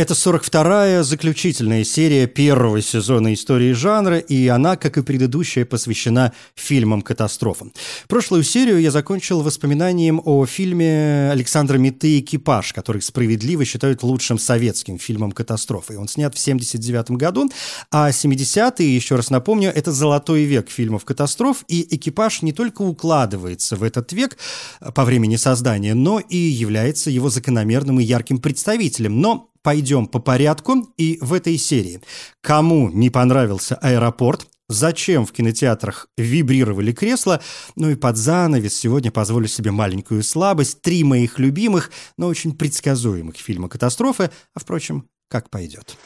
Это 42-я заключительная серия первого сезона истории жанра, и она, как и предыдущая, посвящена фильмам-катастрофам. Прошлую серию я закончил воспоминанием о фильме Александра Миты «Экипаж», который справедливо считают лучшим советским фильмом катастрофы. Он снят в 79 году, а 70-е, еще раз напомню, это золотой век фильмов-катастроф, и «Экипаж» не только укладывается в этот век по времени создания, но и является его закономерным и ярким представителем. Но пойдем по порядку и в этой серии. Кому не понравился аэропорт, зачем в кинотеатрах вибрировали кресла, ну и под занавес сегодня позволю себе маленькую слабость, три моих любимых, но очень предсказуемых фильма «Катастрофы», а, впрочем, как пойдет.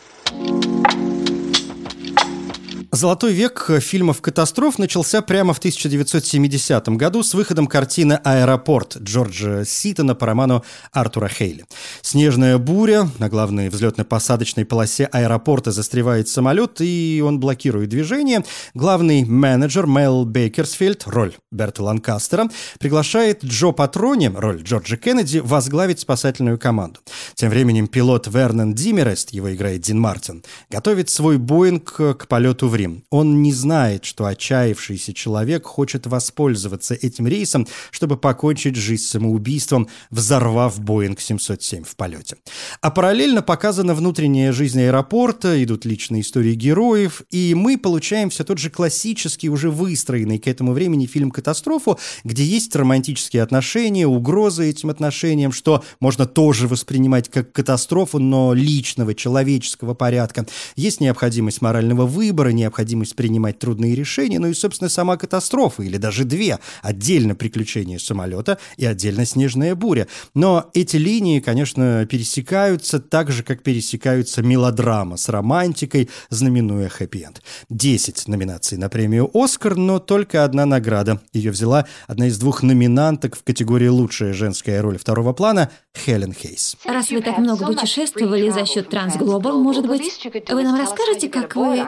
Золотой век фильмов катастроф начался прямо в 1970 году с выходом картины «Аэропорт» Джорджа Ситона по роману Артура Хейли. Снежная буря, на главной взлетно-посадочной полосе аэропорта застревает самолет, и он блокирует движение. Главный менеджер Мэл Бейкерсфилд, роль Берта Ланкастера, приглашает Джо Патрони, роль Джорджа Кеннеди, возглавить спасательную команду. Тем временем пилот Вернон Димерест, его играет Дин Мартин, готовит свой Боинг к полету в Рим. Он не знает, что отчаявшийся человек хочет воспользоваться этим рейсом, чтобы покончить жизнь самоубийством, взорвав Боинг 707 в полете. А параллельно показана внутренняя жизнь аэропорта, идут личные истории героев, и мы получаем все тот же классический, уже выстроенный к этому времени фильм «Катастрофу», где есть романтические отношения, угрозы этим отношениям, что можно тоже воспринимать как катастрофу, но личного, человеческого порядка. Есть необходимость морального выбора, необходимость необходимость принимать трудные решения, ну и, собственно, сама катастрофа, или даже две. Отдельно приключение самолета и отдельно снежная буря. Но эти линии, конечно, пересекаются так же, как пересекаются мелодрама с романтикой, знаменуя хэппи-энд. Десять номинаций на премию «Оскар», но только одна награда. Ее взяла одна из двух номинанток в категории «Лучшая женская роль второго плана» Хелен Хейс. Раз вы так много путешествовали за счет Трансглобал, может быть, вы нам расскажете, как вы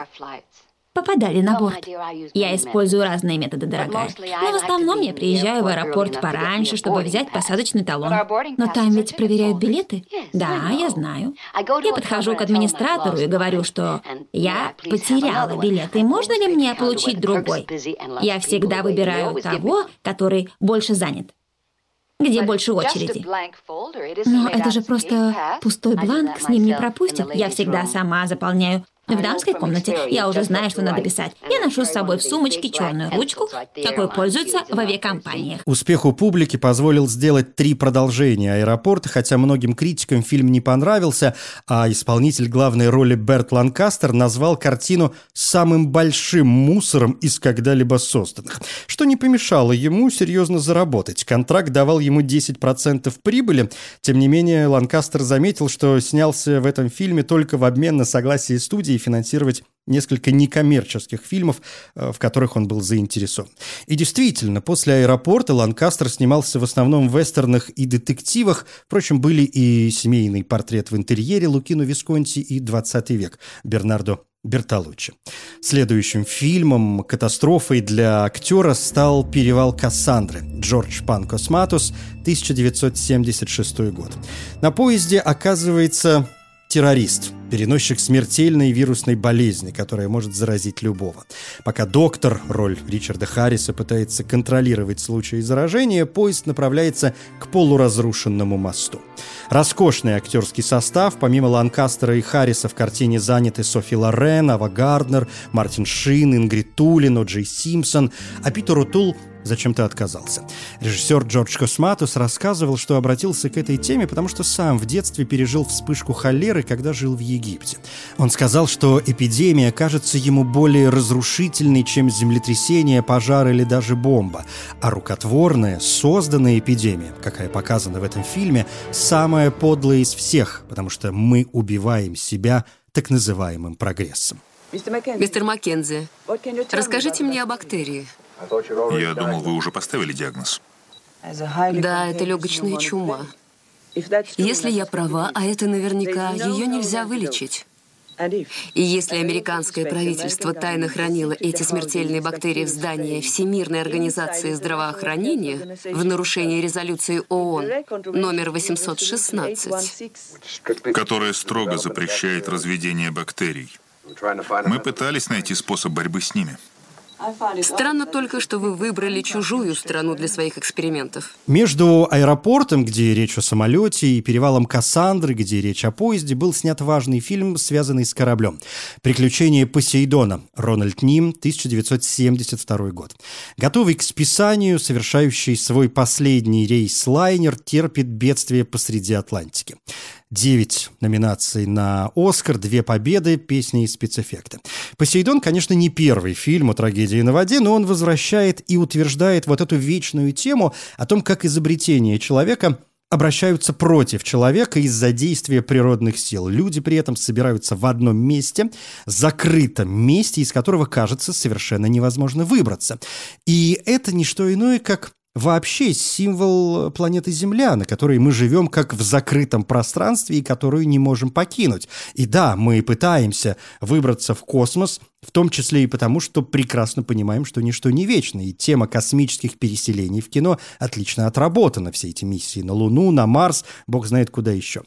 попадали на борт. Я использую разные методы, дорогая. Но в основном я приезжаю в аэропорт пораньше, чтобы взять посадочный талон. Но там ведь проверяют билеты? Да, я знаю. Я подхожу к администратору и говорю, что я потеряла билет, и можно ли мне получить другой? Я всегда выбираю того, который больше занят где больше очереди. Но это же просто пустой бланк, с ним не пропустят. Я всегда сама заполняю в дамской комнате я уже знаю, что надо писать. Я ношу с собой в сумочке черную ручку, какой пользуются в авиакомпаниях. Успеху публики позволил сделать три продолжения аэропорта, хотя многим критикам фильм не понравился, а исполнитель главной роли Берт Ланкастер назвал картину самым большим мусором из когда-либо созданных, что не помешало ему серьезно заработать. Контракт давал ему 10% прибыли. Тем не менее, Ланкастер заметил, что снялся в этом фильме только в обмен на согласие студии финансировать несколько некоммерческих фильмов, э, в которых он был заинтересован. И действительно, после «Аэропорта» Ланкастер снимался в основном в вестернах и детективах. Впрочем, были и семейный портрет в интерьере Лукино Висконти и «20 век» Бернардо Бертолуччи. Следующим фильмом, катастрофой для актера стал «Перевал Кассандры» Джордж Пан Косматус, 1976 год. На поезде оказывается террорист, переносчик смертельной вирусной болезни, которая может заразить любого. Пока доктор, роль Ричарда Харриса, пытается контролировать случаи заражения, поезд направляется к полуразрушенному мосту. Роскошный актерский состав, помимо Ланкастера и Харриса в картине заняты Софи Лорен, Ава Гарднер, Мартин Шин, Ингрид Тулин, О'Джей Симпсон, а Питер Утул зачем-то отказался. Режиссер Джордж Косматус рассказывал, что обратился к этой теме, потому что сам в детстве пережил вспышку холеры, когда жил в Египте. Он сказал, что эпидемия кажется ему более разрушительной, чем землетрясение, пожар или даже бомба, а рукотворная, созданная эпидемия, какая показана в этом фильме, самая подлая из всех, потому что мы убиваем себя так называемым прогрессом. Мистер Маккензи, расскажите мне о бактерии. Я думал, вы уже поставили диагноз. Да, это легочная чума. Если я права, а это наверняка, ее нельзя вылечить. И если американское правительство тайно хранило эти смертельные бактерии в здании Всемирной организации здравоохранения в нарушении резолюции ООН номер 816, которая строго запрещает разведение бактерий, мы пытались найти способ борьбы с ними. Странно только, что вы выбрали чужую страну для своих экспериментов. Между аэропортом, где речь о самолете, и перевалом Кассандры, где речь о поезде, был снят важный фильм, связанный с кораблем. «Приключения Посейдона» Рональд Ним, 1972 год. Готовый к списанию, совершающий свой последний рейс лайнер терпит бедствие посреди Атлантики. Девять номинаций на «Оскар», две победы, песни и спецэффекты. «Посейдон», конечно, не первый фильм о трагедии на воде, но он возвращает и утверждает вот эту вечную тему о том, как изобретение человека обращаются против человека из-за действия природных сил. Люди при этом собираются в одном месте, закрытом месте, из которого, кажется, совершенно невозможно выбраться. И это не что иное, как вообще символ планеты Земля, на которой мы живем как в закрытом пространстве и которую не можем покинуть. И да, мы пытаемся выбраться в космос, в том числе и потому, что прекрасно понимаем, что ничто не вечно. И тема космических переселений в кино отлично отработана. Все эти миссии на Луну, на Марс, бог знает куда еще.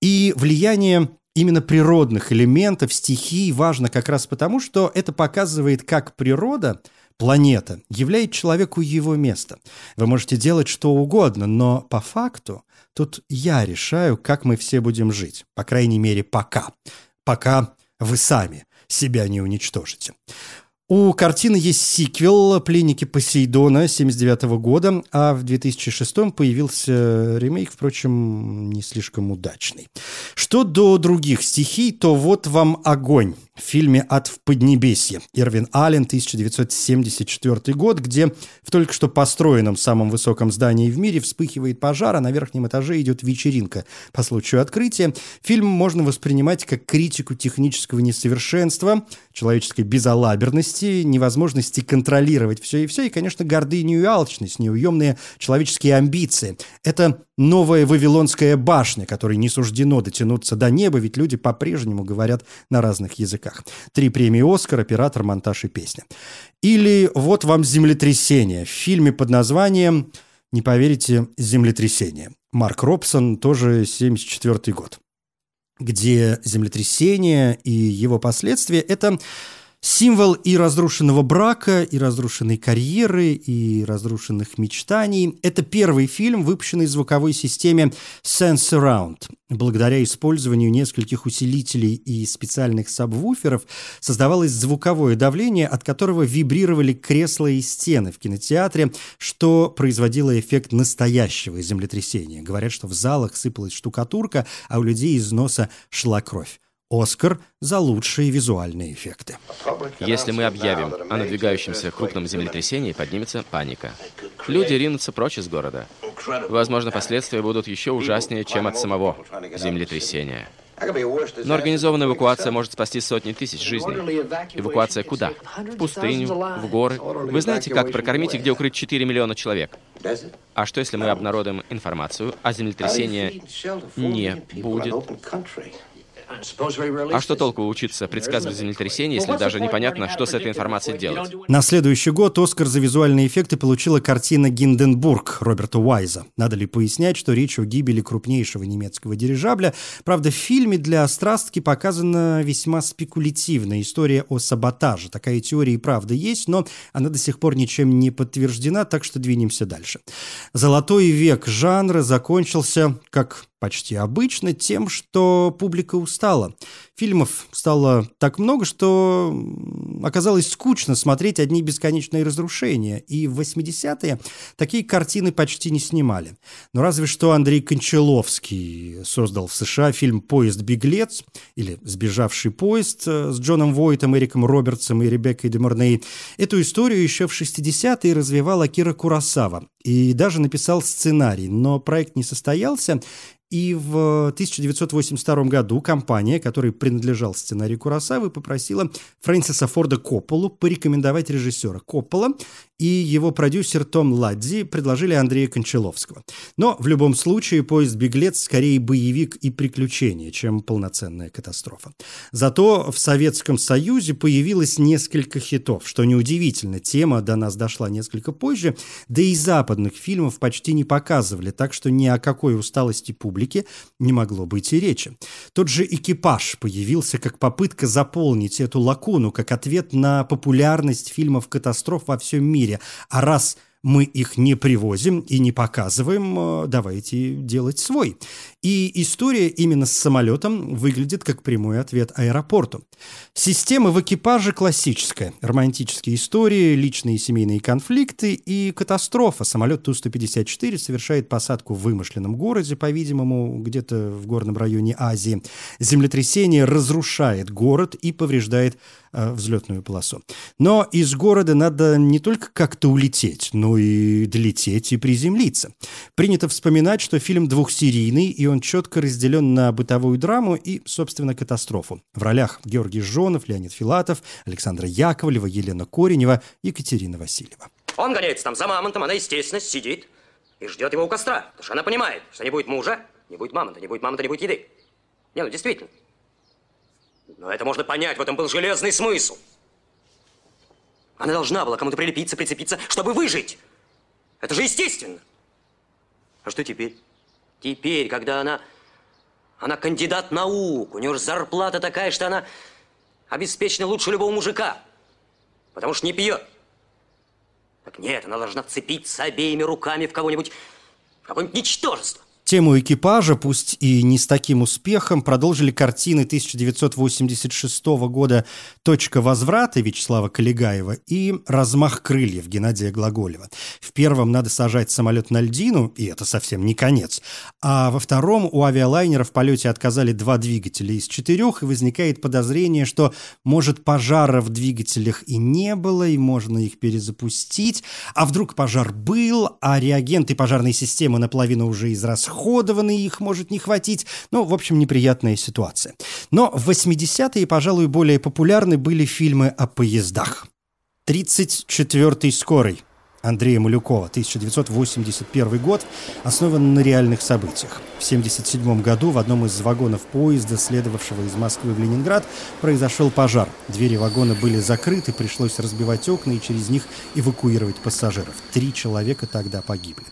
И влияние именно природных элементов, стихий важно как раз потому, что это показывает, как природа – планета являет человеку его место. Вы можете делать что угодно, но по факту тут я решаю, как мы все будем жить. По крайней мере, пока. Пока вы сами себя не уничтожите. У картины есть сиквел «Пленники Посейдона» 79 года, а в 2006 появился ремейк, впрочем, не слишком удачный. Что до других стихий, то вот вам огонь в фильме «Ад в Поднебесье». Ирвин Аллен, 1974 год, где в только что построенном самом высоком здании в мире вспыхивает пожар, а на верхнем этаже идет вечеринка по случаю открытия. Фильм можно воспринимать как критику технического несовершенства, человеческой безалаберности, невозможности контролировать все и все, и, конечно, гордыню и алчность, неуемные человеческие амбиции. Это новая Вавилонская башня, которой не суждено дотянуться до неба, ведь люди по-прежнему говорят на разных языках. Три премии «Оскар», оператор, монтаж и песня. Или вот вам «Землетрясение» в фильме под названием, не поверите, «Землетрясение». Марк Робсон, тоже 74 год где землетрясение и его последствия – это Символ и разрушенного брака, и разрушенной карьеры, и разрушенных мечтаний. Это первый фильм, выпущенный в звуковой системе Sense Surround. Благодаря использованию нескольких усилителей и специальных сабвуферов создавалось звуковое давление, от которого вибрировали кресла и стены в кинотеатре, что производило эффект настоящего землетрясения. Говорят, что в залах сыпалась штукатурка, а у людей из носа шла кровь. Оскар за лучшие визуальные эффекты. Если мы объявим о надвигающемся крупном землетрясении, поднимется паника. Люди ринутся прочь из города. Возможно, последствия будут еще ужаснее, чем от самого землетрясения. Но организованная эвакуация может спасти сотни тысяч жизней. Эвакуация куда? В пустыню, в горы. Вы знаете, как прокормить и где укрыть 4 миллиона человек? А что, если мы обнародуем информацию, а землетрясения не будет? А что толку учиться предсказывать землетрясение, если даже непонятно, что с этой информацией делать? На следующий год Оскар за визуальные эффекты получила картина «Гинденбург» Роберта Уайза. Надо ли пояснять, что речь о гибели крупнейшего немецкого дирижабля? Правда, в фильме для страстки показана весьма спекулятивная история о саботаже. Такая теория и правда есть, но она до сих пор ничем не подтверждена, так что двинемся дальше. Золотой век жанра закончился, как почти обычно тем, что публика устала. Фильмов стало так много, что оказалось скучно смотреть одни бесконечные разрушения. И в 80-е такие картины почти не снимали. Но разве что Андрей Кончаловский создал в США фильм «Поезд Беглец» или «Сбежавший поезд» с Джоном Войтом, Эриком Робертсом и Ребеккой Деморней. Эту историю еще в 60-е развивал Акира Курасава и даже написал сценарий, но проект не состоялся, И в 1982 году компания, которой принадлежал сценарий Курасавы, попросила Фрэнсиса Форда Копполу порекомендовать режиссера. Коппола и его продюсер Том Ладзи предложили Андрея Кончаловского. Но в любом случае «Поезд беглец» скорее боевик и приключение, чем полноценная катастрофа. Зато в Советском Союзе появилось несколько хитов, что неудивительно, тема до нас дошла несколько позже, да и западных фильмов почти не показывали, так что ни о какой усталости публики не могло быть и речи. Тот же «Экипаж» появился как попытка заполнить эту лакуну, как ответ на популярность фильмов катастроф во всем мире. А раз мы их не привозим и не показываем, э, давайте делать свой. И история именно с самолетом выглядит как прямой ответ аэропорту. Система в экипаже классическая. Романтические истории, личные и семейные конфликты и катастрофа. Самолет Ту-154 совершает посадку в вымышленном городе, по-видимому, где-то в горном районе Азии. Землетрясение разрушает город и повреждает э, взлетную полосу. Но из города надо не только как-то улететь, но и долететь и приземлиться. Принято вспоминать, что фильм двухсерийный, и он четко разделен на бытовую драму и, собственно, катастрофу. В ролях Георгий Жонов, Леонид Филатов, Александра Яковлева, Елена Коренева, Екатерина Васильева. Он гоняется там за мамонтом, она, естественно, сидит и ждет его у костра, потому что она понимает, что не будет мужа, не будет мамонта, не будет мамонта, не будет еды. Не, ну действительно. Но это можно понять, в этом был железный смысл. Она должна была кому-то прилепиться, прицепиться, чтобы выжить. Это же естественно. А что теперь? Теперь, когда она... Она кандидат наук, у нее же зарплата такая, что она обеспечена лучше любого мужика. Потому что не пьет. Так нет, она должна вцепиться обеими руками в кого-нибудь, в какое-нибудь ничтожество. Тему экипажа, пусть и не с таким успехом, продолжили картины 1986 года «Точка возврата» Вячеслава Калигаева и «Размах крыльев» Геннадия Глаголева. В первом надо сажать самолет на льдину, и это совсем не конец. А во втором у авиалайнера в полете отказали два двигателя из четырех, и возникает подозрение, что, может, пожара в двигателях и не было, и можно их перезапустить. А вдруг пожар был, а реагенты пожарной системы наполовину уже израсходованы, израсходованы, их может не хватить. Ну, в общем, неприятная ситуация. Но в 80-е, пожалуй, более популярны были фильмы о поездах. «34-й скорый» Андрея Малюкова, 1981 год, основан на реальных событиях. В 1977 году в одном из вагонов поезда, следовавшего из Москвы в Ленинград, произошел пожар. Двери вагона были закрыты, пришлось разбивать окна и через них эвакуировать пассажиров. Три человека тогда погибли.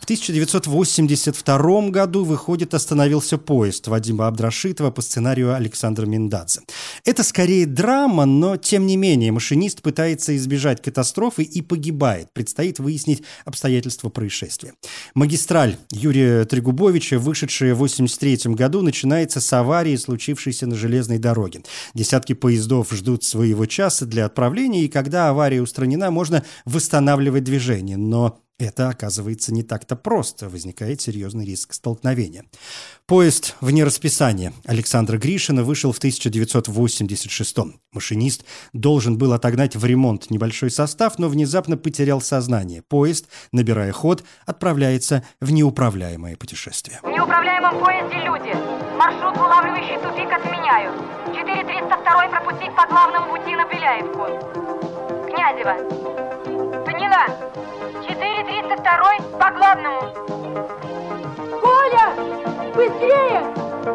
В 1982 году выходит «Остановился поезд» Вадима Абдрашитова по сценарию Александра Миндадзе. Это скорее драма, но тем не менее машинист пытается избежать катастрофы и погибает. Предстоит выяснить обстоятельства происшествия. «Магистраль» Юрия Трегубовича, вышедшая в 1983 году, начинается с аварии, случившейся на железной дороге. Десятки поездов ждут своего часа для отправления, и когда авария устранена, можно восстанавливать движение. Но это оказывается не так-то просто, возникает серьезный риск столкновения. Поезд вне расписания Александра Гришина вышел в 1986 -м. Машинист должен был отогнать в ремонт небольшой состав, но внезапно потерял сознание. Поезд, набирая ход, отправляется в неуправляемое путешествие. В неуправляемом поезде люди. Маршрут, улавливающий тупик, отменяю. 4302 пропустить по главному пути на Беляевку. Князева. Поняла. 432 по главному. Коля, быстрее!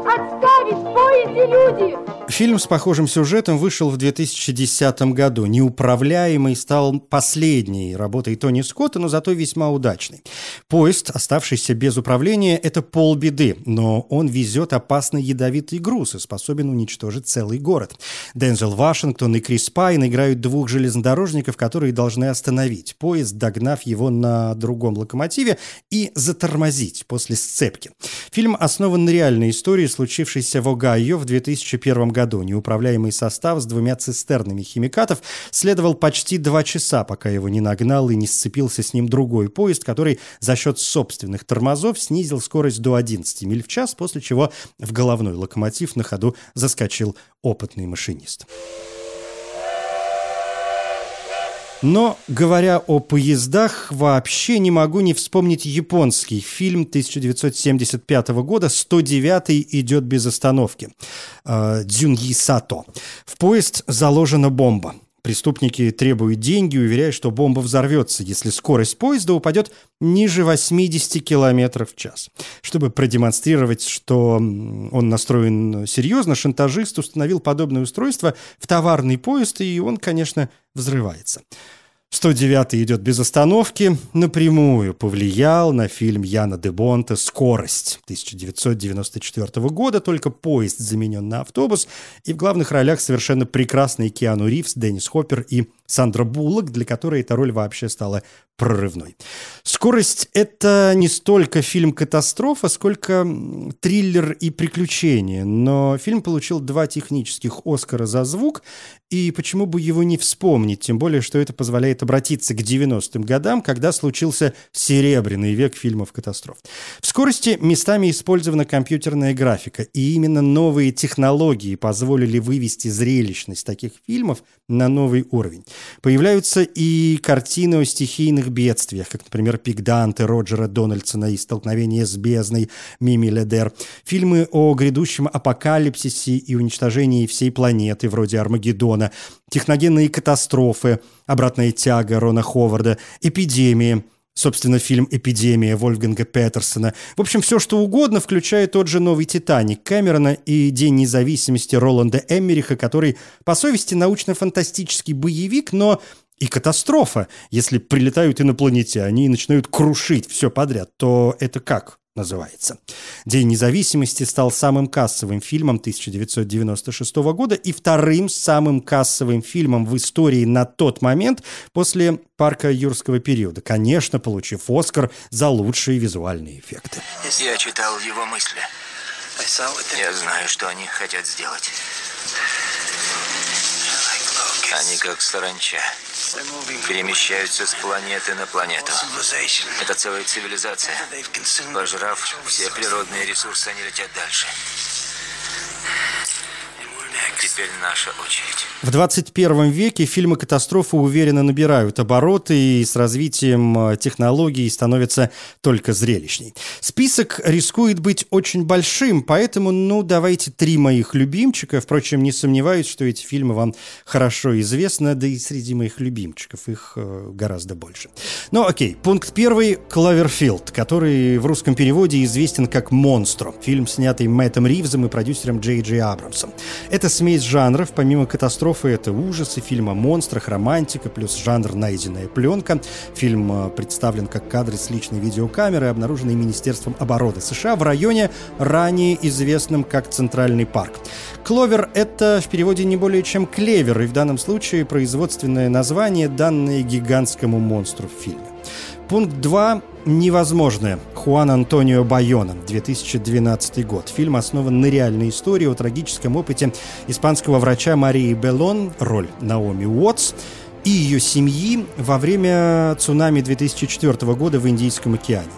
Отставить! В поезде люди! Фильм с похожим сюжетом вышел в 2010 году. «Неуправляемый» стал последней работой Тони Скотта, но зато весьма удачной. Поезд, оставшийся без управления, это полбеды, но он везет опасный ядовитый груз и способен уничтожить целый город. Дензел Вашингтон и Крис Пайн играют двух железнодорожников, которые должны остановить поезд, догнав его на другом локомотиве и затормозить после сцепки. Фильм основан на реальной истории, случившейся в Огайо в 2001 году году неуправляемый состав с двумя цистернами химикатов следовал почти два часа, пока его не нагнал и не сцепился с ним другой поезд, который за счет собственных тормозов снизил скорость до 11 миль в час, после чего в головной локомотив на ходу заскочил опытный машинист. Но, говоря о поездах, вообще не могу не вспомнить японский фильм 1975 года «109 идет без остановки» э, Дзюньи Сато. В поезд заложена бомба. Преступники требуют деньги, уверяя, что бомба взорвется, если скорость поезда упадет ниже 80 км в час. Чтобы продемонстрировать, что он настроен серьезно, шантажист установил подобное устройство в товарный поезд, и он, конечно, взрывается. 109 идет без остановки, напрямую повлиял на фильм Яна де Бонта «Скорость» 1994 года, только поезд заменен на автобус, и в главных ролях совершенно прекрасные Киану Ривз, Деннис Хоппер и Сандра Буллок, для которой эта роль вообще стала прорывной. «Скорость» — это не столько фильм-катастрофа, сколько триллер и приключение. Но фильм получил два технических «Оскара» за звук, и почему бы его не вспомнить, тем более, что это позволяет обратиться к 90-м годам, когда случился серебряный век фильмов-катастроф. В «Скорости» местами использована компьютерная графика, и именно новые технологии позволили вывести зрелищность таких фильмов на новый уровень. Появляются и картины о стихийных бедствиях, как, например, «Пик Данте» Роджера Дональдсона и «Столкновение с бездной» Мими Ледер, фильмы о грядущем апокалипсисе и уничтожении всей планеты, вроде «Армагеддона», техногенные катастрофы, «Обратная тяга» Рона Ховарда, «Эпидемии», Собственно, фильм «Эпидемия» Вольфганга Петерсона. В общем, все, что угодно, включая тот же «Новый Титаник» Кэмерона и «День независимости» Роланда Эммериха, который, по совести, научно-фантастический боевик, но и катастрофа. Если прилетают инопланетяне и начинают крушить все подряд, то это как? Называется. «День независимости» стал самым кассовым фильмом 1996 года и вторым самым кассовым фильмом в истории на тот момент после «Парка юрского периода», конечно, получив «Оскар» за лучшие визуальные эффекты. Я читал его мысли. Я знаю, что они хотят сделать. Они как саранча перемещаются с планеты на планету. Это целая цивилизация. Пожрав все природные ресурсы, они летят дальше. Теперь наша очередь. В 21 веке фильмы катастрофы уверенно набирают обороты и с развитием э, технологий становятся только зрелищней. Список рискует быть очень большим, поэтому, ну, давайте три моих любимчика. Впрочем, не сомневаюсь, что эти фильмы вам хорошо известны, да и среди моих любимчиков их э, гораздо больше. Ну, окей, пункт первый – «Кловерфилд», который в русском переводе известен как «Монстро». Фильм, снятый Мэттом Ривзом и продюсером Джей Джей Абрамсом. Это смесь жанров, помимо катастрофы, это ужасы, фильм о монстрах, романтика, плюс жанр «Найденная пленка». Фильм э, представлен как кадры с личной видеокамеры, обнаруженной Министерством обороны США в районе, ранее известном как Центральный парк. «Кловер» — это в переводе не более чем «клевер», и в данном случае производственное название, данное гигантскому монстру в фильме. Пункт 2 «Невозможное». Хуан Антонио Байона, 2012 год. Фильм основан на реальной истории о трагическом опыте испанского врача Марии Белон, роль Наоми Уотс, и ее семьи во время цунами 2004 года в Индийском океане.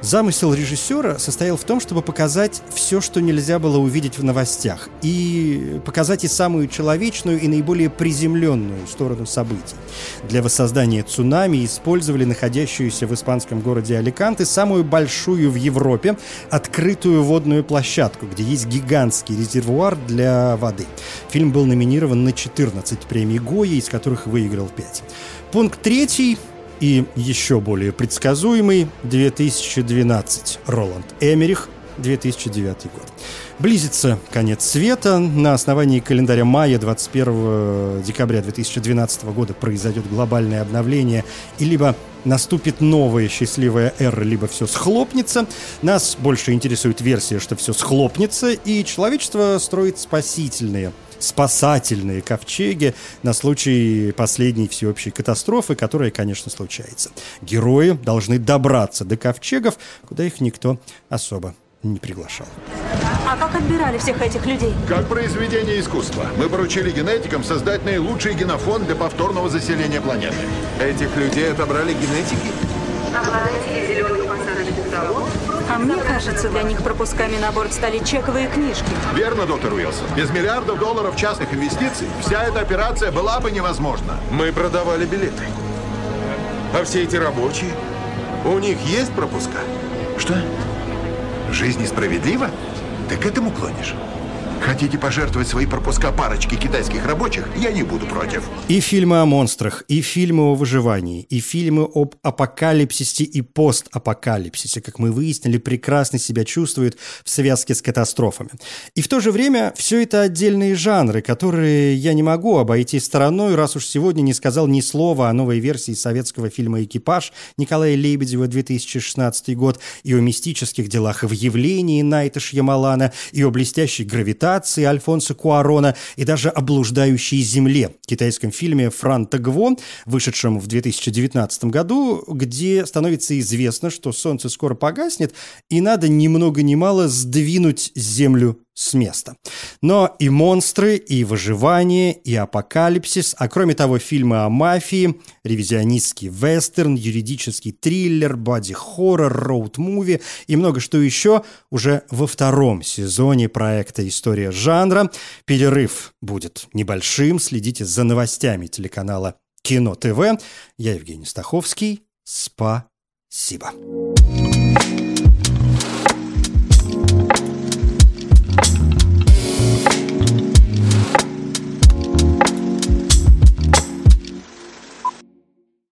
Замысел режиссера состоял в том, чтобы показать все, что нельзя было увидеть в новостях, и показать и самую человечную, и наиболее приземленную сторону событий. Для воссоздания цунами использовали находящуюся в испанском городе Аликанте самую большую в Европе открытую водную площадку, где есть гигантский резервуар для воды. Фильм был номинирован на 14 премий Гоя, из которых выиграл 5. Пункт третий и еще более предсказуемый 2012 Роланд Эмерих 2009 год. Близится конец света. На основании календаря мая 21 декабря 2012 года произойдет глобальное обновление и либо наступит новая счастливая эра, либо все схлопнется. Нас больше интересует версия, что все схлопнется, и человечество строит спасительные спасательные ковчеги на случай последней всеобщей катастрофы, которая, конечно, случается. Герои должны добраться до ковчегов, куда их никто особо не приглашал. А как отбирали всех этих людей? Как произведение искусства. Мы поручили генетикам создать наилучший генофонд для повторного заселения планеты. Этих людей отобрали генетики? Обладатели зеленых а мне кажется, для них пропусками на борт стали чековые книжки. Верно, доктор Уилсон. Без миллиардов долларов частных инвестиций вся эта операция была бы невозможна. Мы продавали билеты. А все эти рабочие? У них есть пропуска? Что? Жизнь несправедлива? Ты к этому клонишь? Хотите пожертвовать свои пропуска парочки китайских рабочих? Я не буду против. И фильмы о монстрах, и фильмы о выживании, и фильмы об апокалипсисе и постапокалипсисе, как мы выяснили, прекрасно себя чувствуют в связке с катастрофами. И в то же время все это отдельные жанры, которые я не могу обойти стороной, раз уж сегодня не сказал ни слова о новой версии советского фильма «Экипаж» Николая Лебедева 2016 год, и о мистических делах в явлении Найта Шьямалана, и о блестящей гравитации «Мутации» Альфонса Куарона и даже о «Блуждающей земле» китайском фильме Франта Гво, вышедшем в 2019 году, где становится известно, что солнце скоро погаснет, и надо ни много ни мало сдвинуть Землю с места. Но и монстры, и выживание, и апокалипсис, а кроме того фильмы о мафии, ревизионистский вестерн, юридический триллер, боди-хоррор, роуд-муви и много что еще уже во втором сезоне проекта «История жанра». Перерыв будет небольшим, следите за новостями телеканала Кино ТВ. Я Евгений Стаховский. Спасибо.